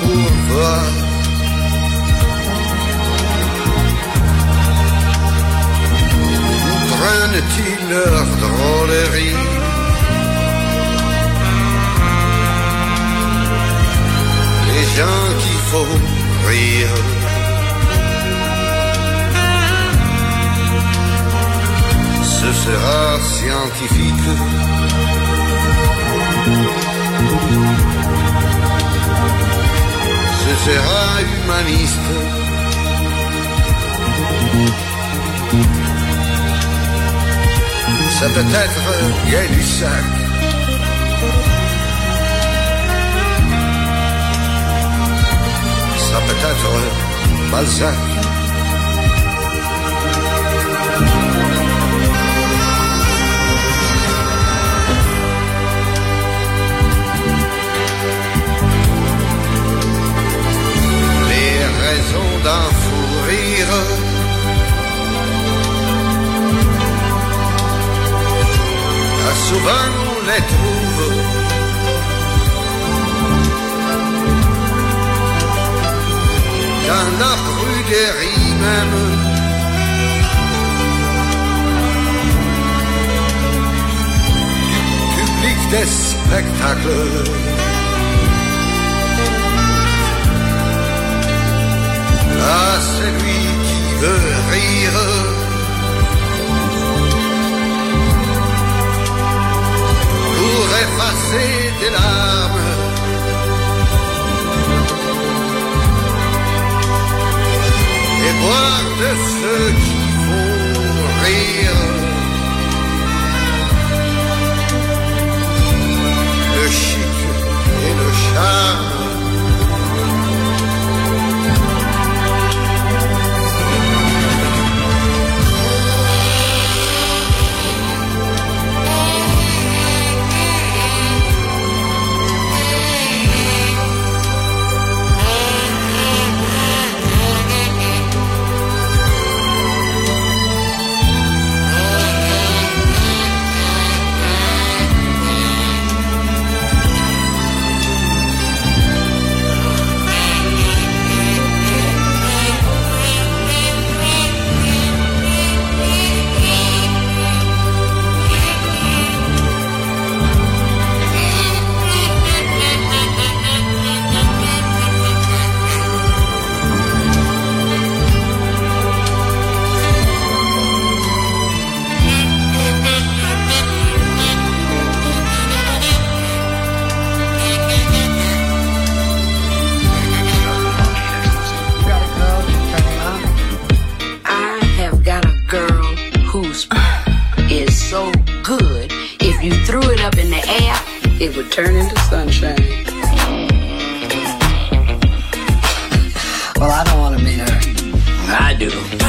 curva. Traînent-ils leurs drôleries? Les gens qu'il faut rire. Ce sera scientifique. umanista. Sempre tetto gay di sacco. Sempre tetto Balzac. D'un fou rire. Ah, souvent on les trouve. Dans la pruderie même. Du public des spectacles. À celui qui veut rire. Pour effacer des larmes. Et boire de ceux qui font rire. Le chic et le charme. turn into sunshine. Well, I don't want to meet her. I do.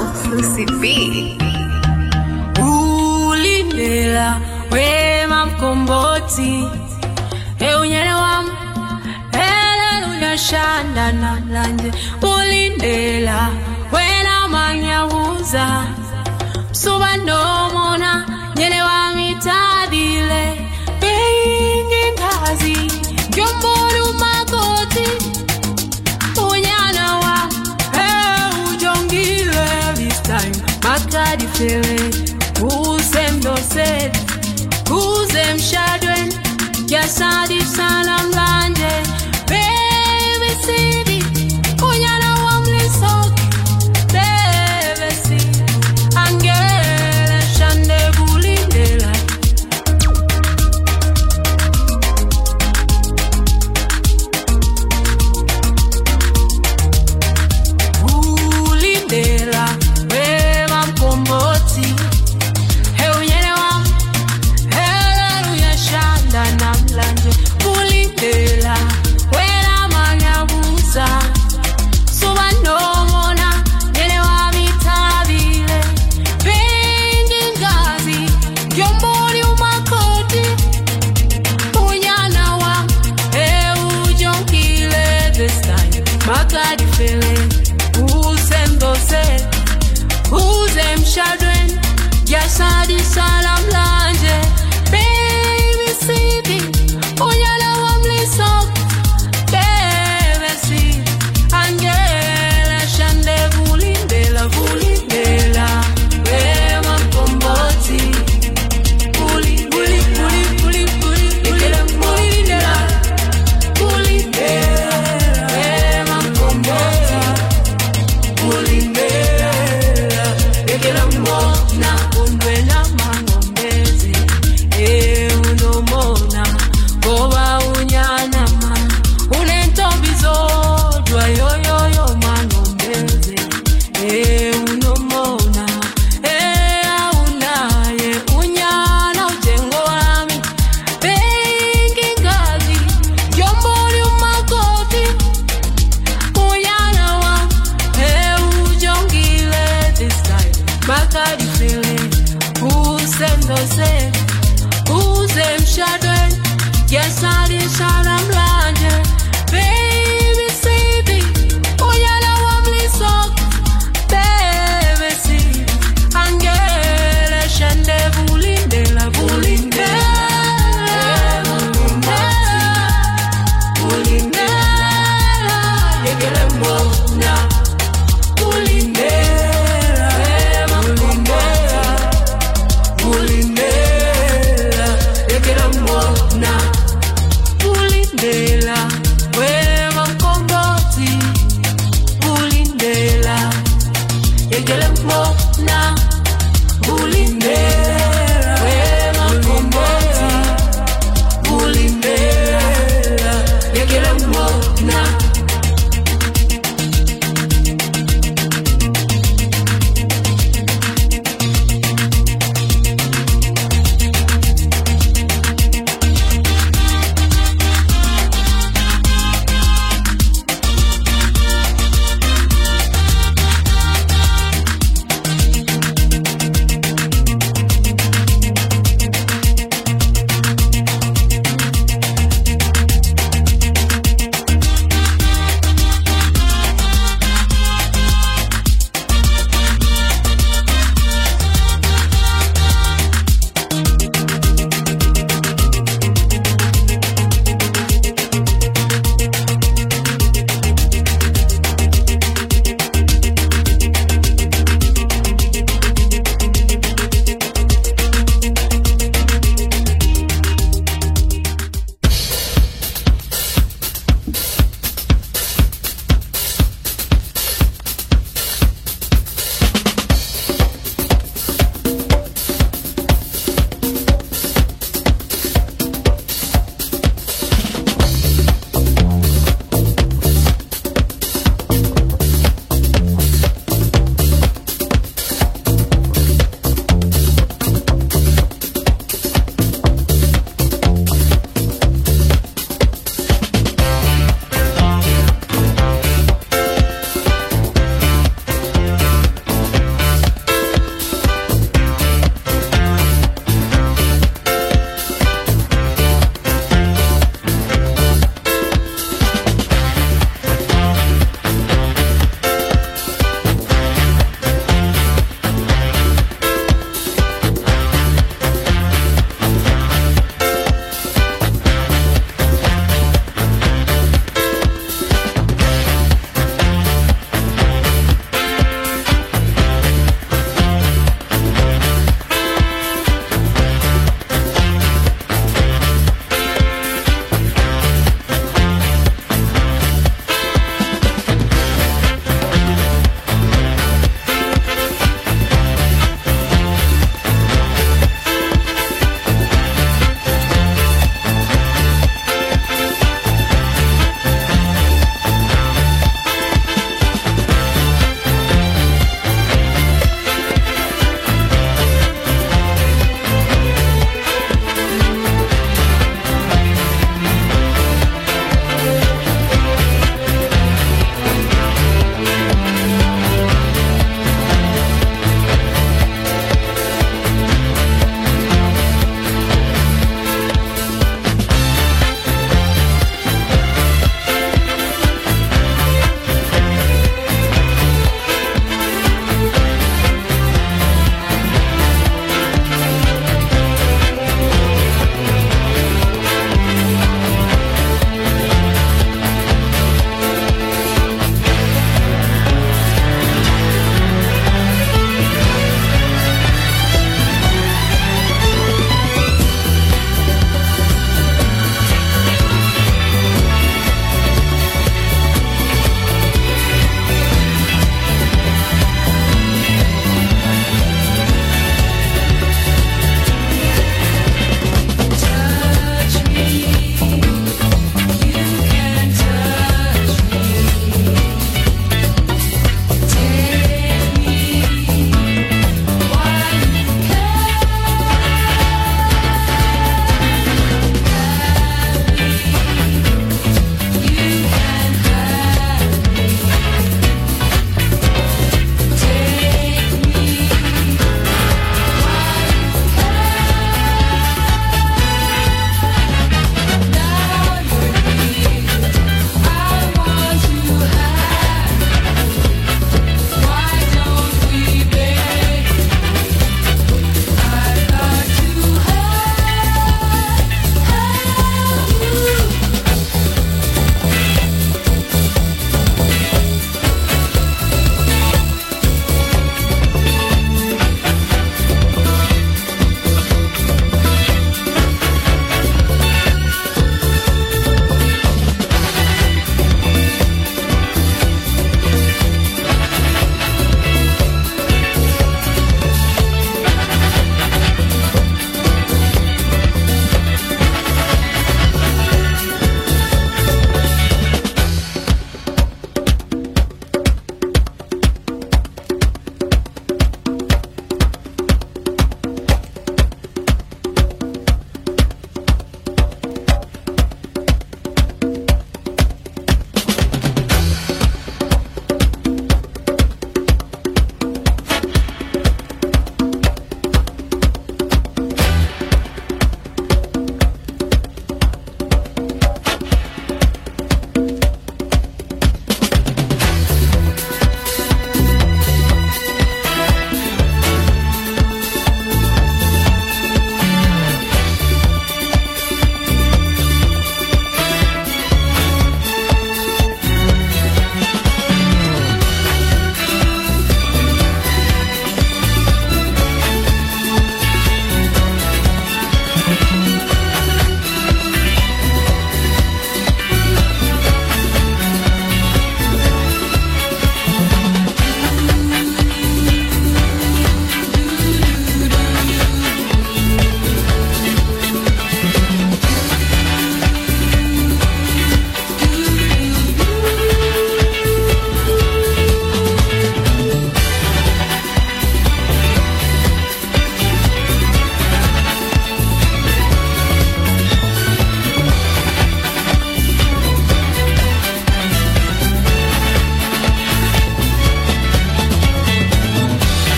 Lucy B. Ulibela wema mkomboti eunyelewa eleluyashanda na lanje ulindela wena manyawuza msuba ndomona nyelewa mitadile beingingazi ngyombuluma who's them dosel kuzem shadwen yasadif salam ranje baby see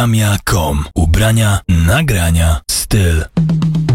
Alkopoligamia.com Ubrania, nagrania, styl.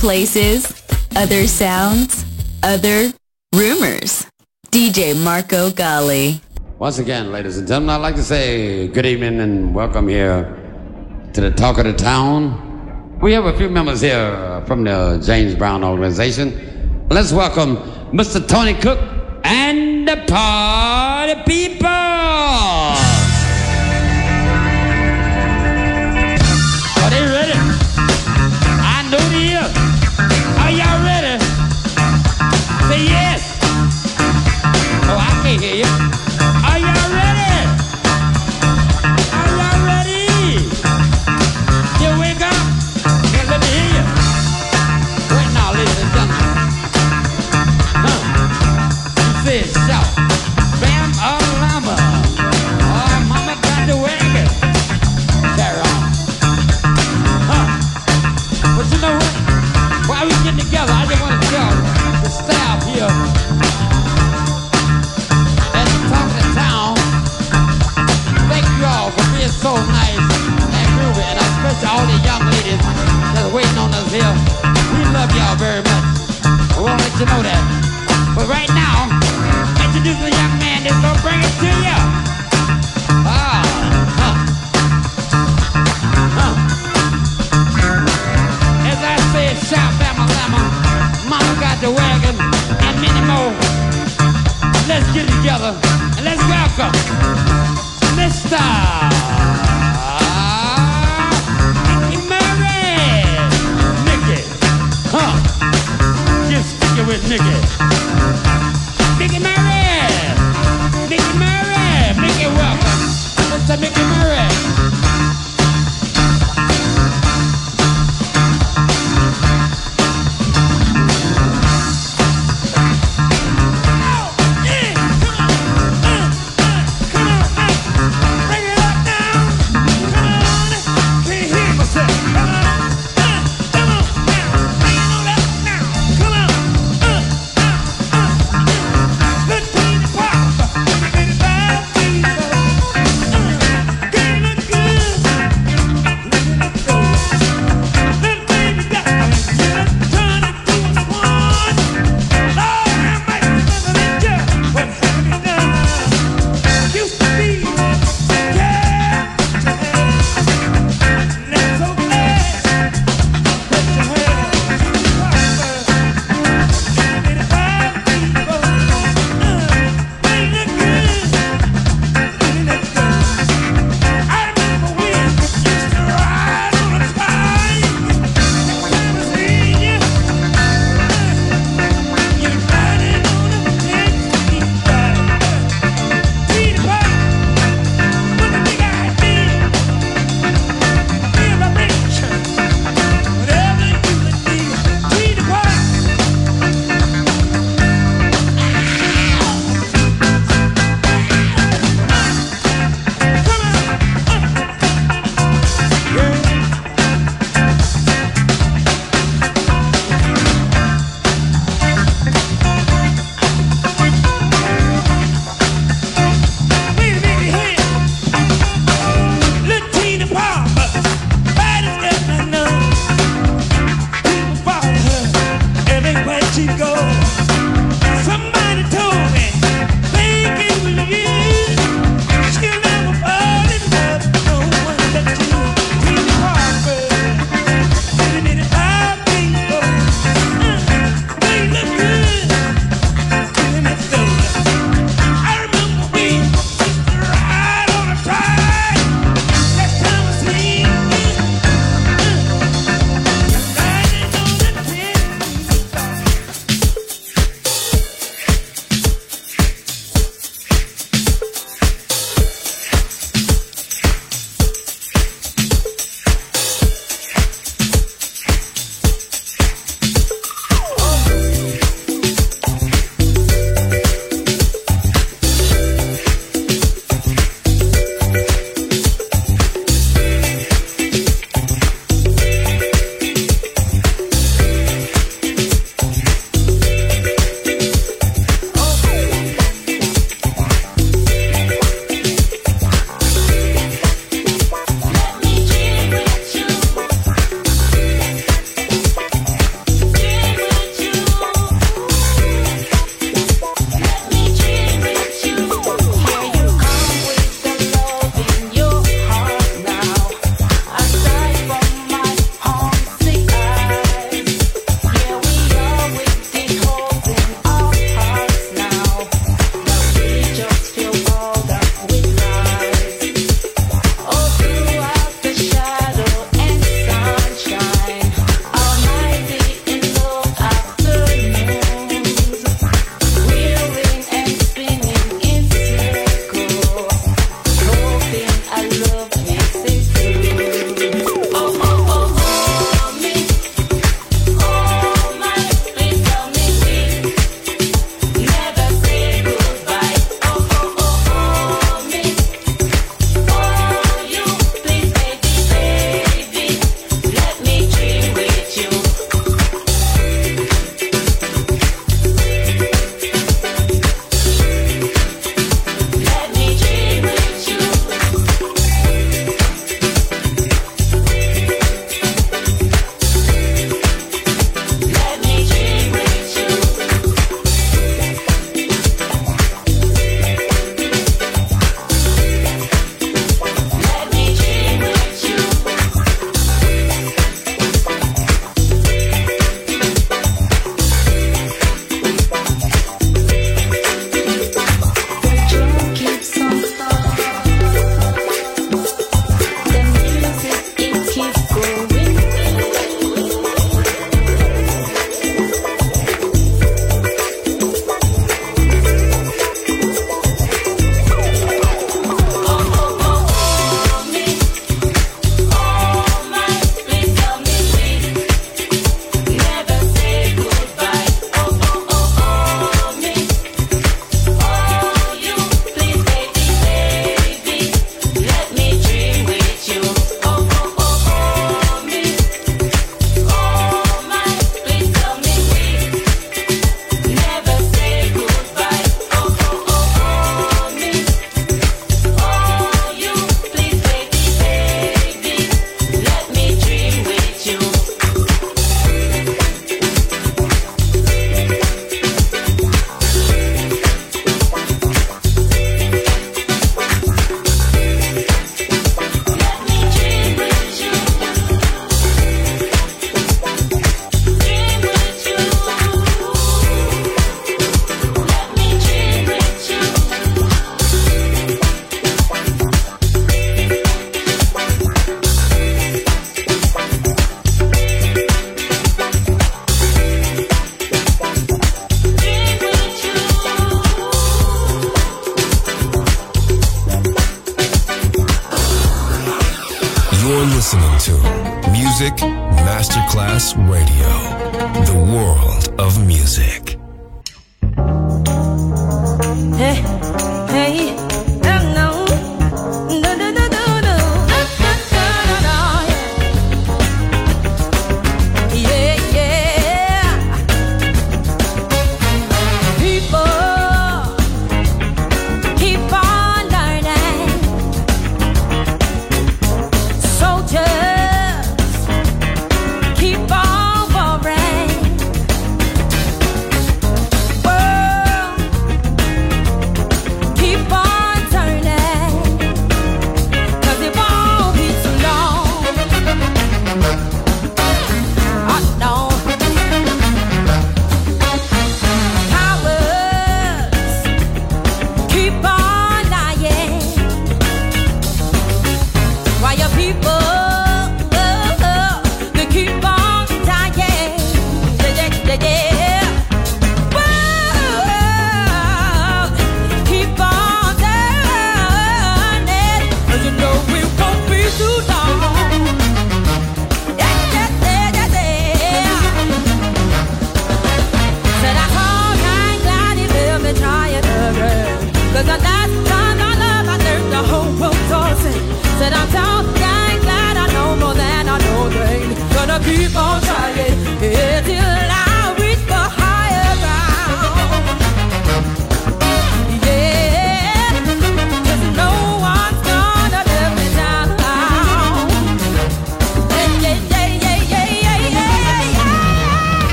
places, other sounds, other rumors. DJ Marco Gally. Once again, ladies and gentlemen, I'd like to say good evening and welcome here to the Talk of the Town. We have a few members here from the James Brown organization. Let's welcome Mr. Tony Cook and the party people.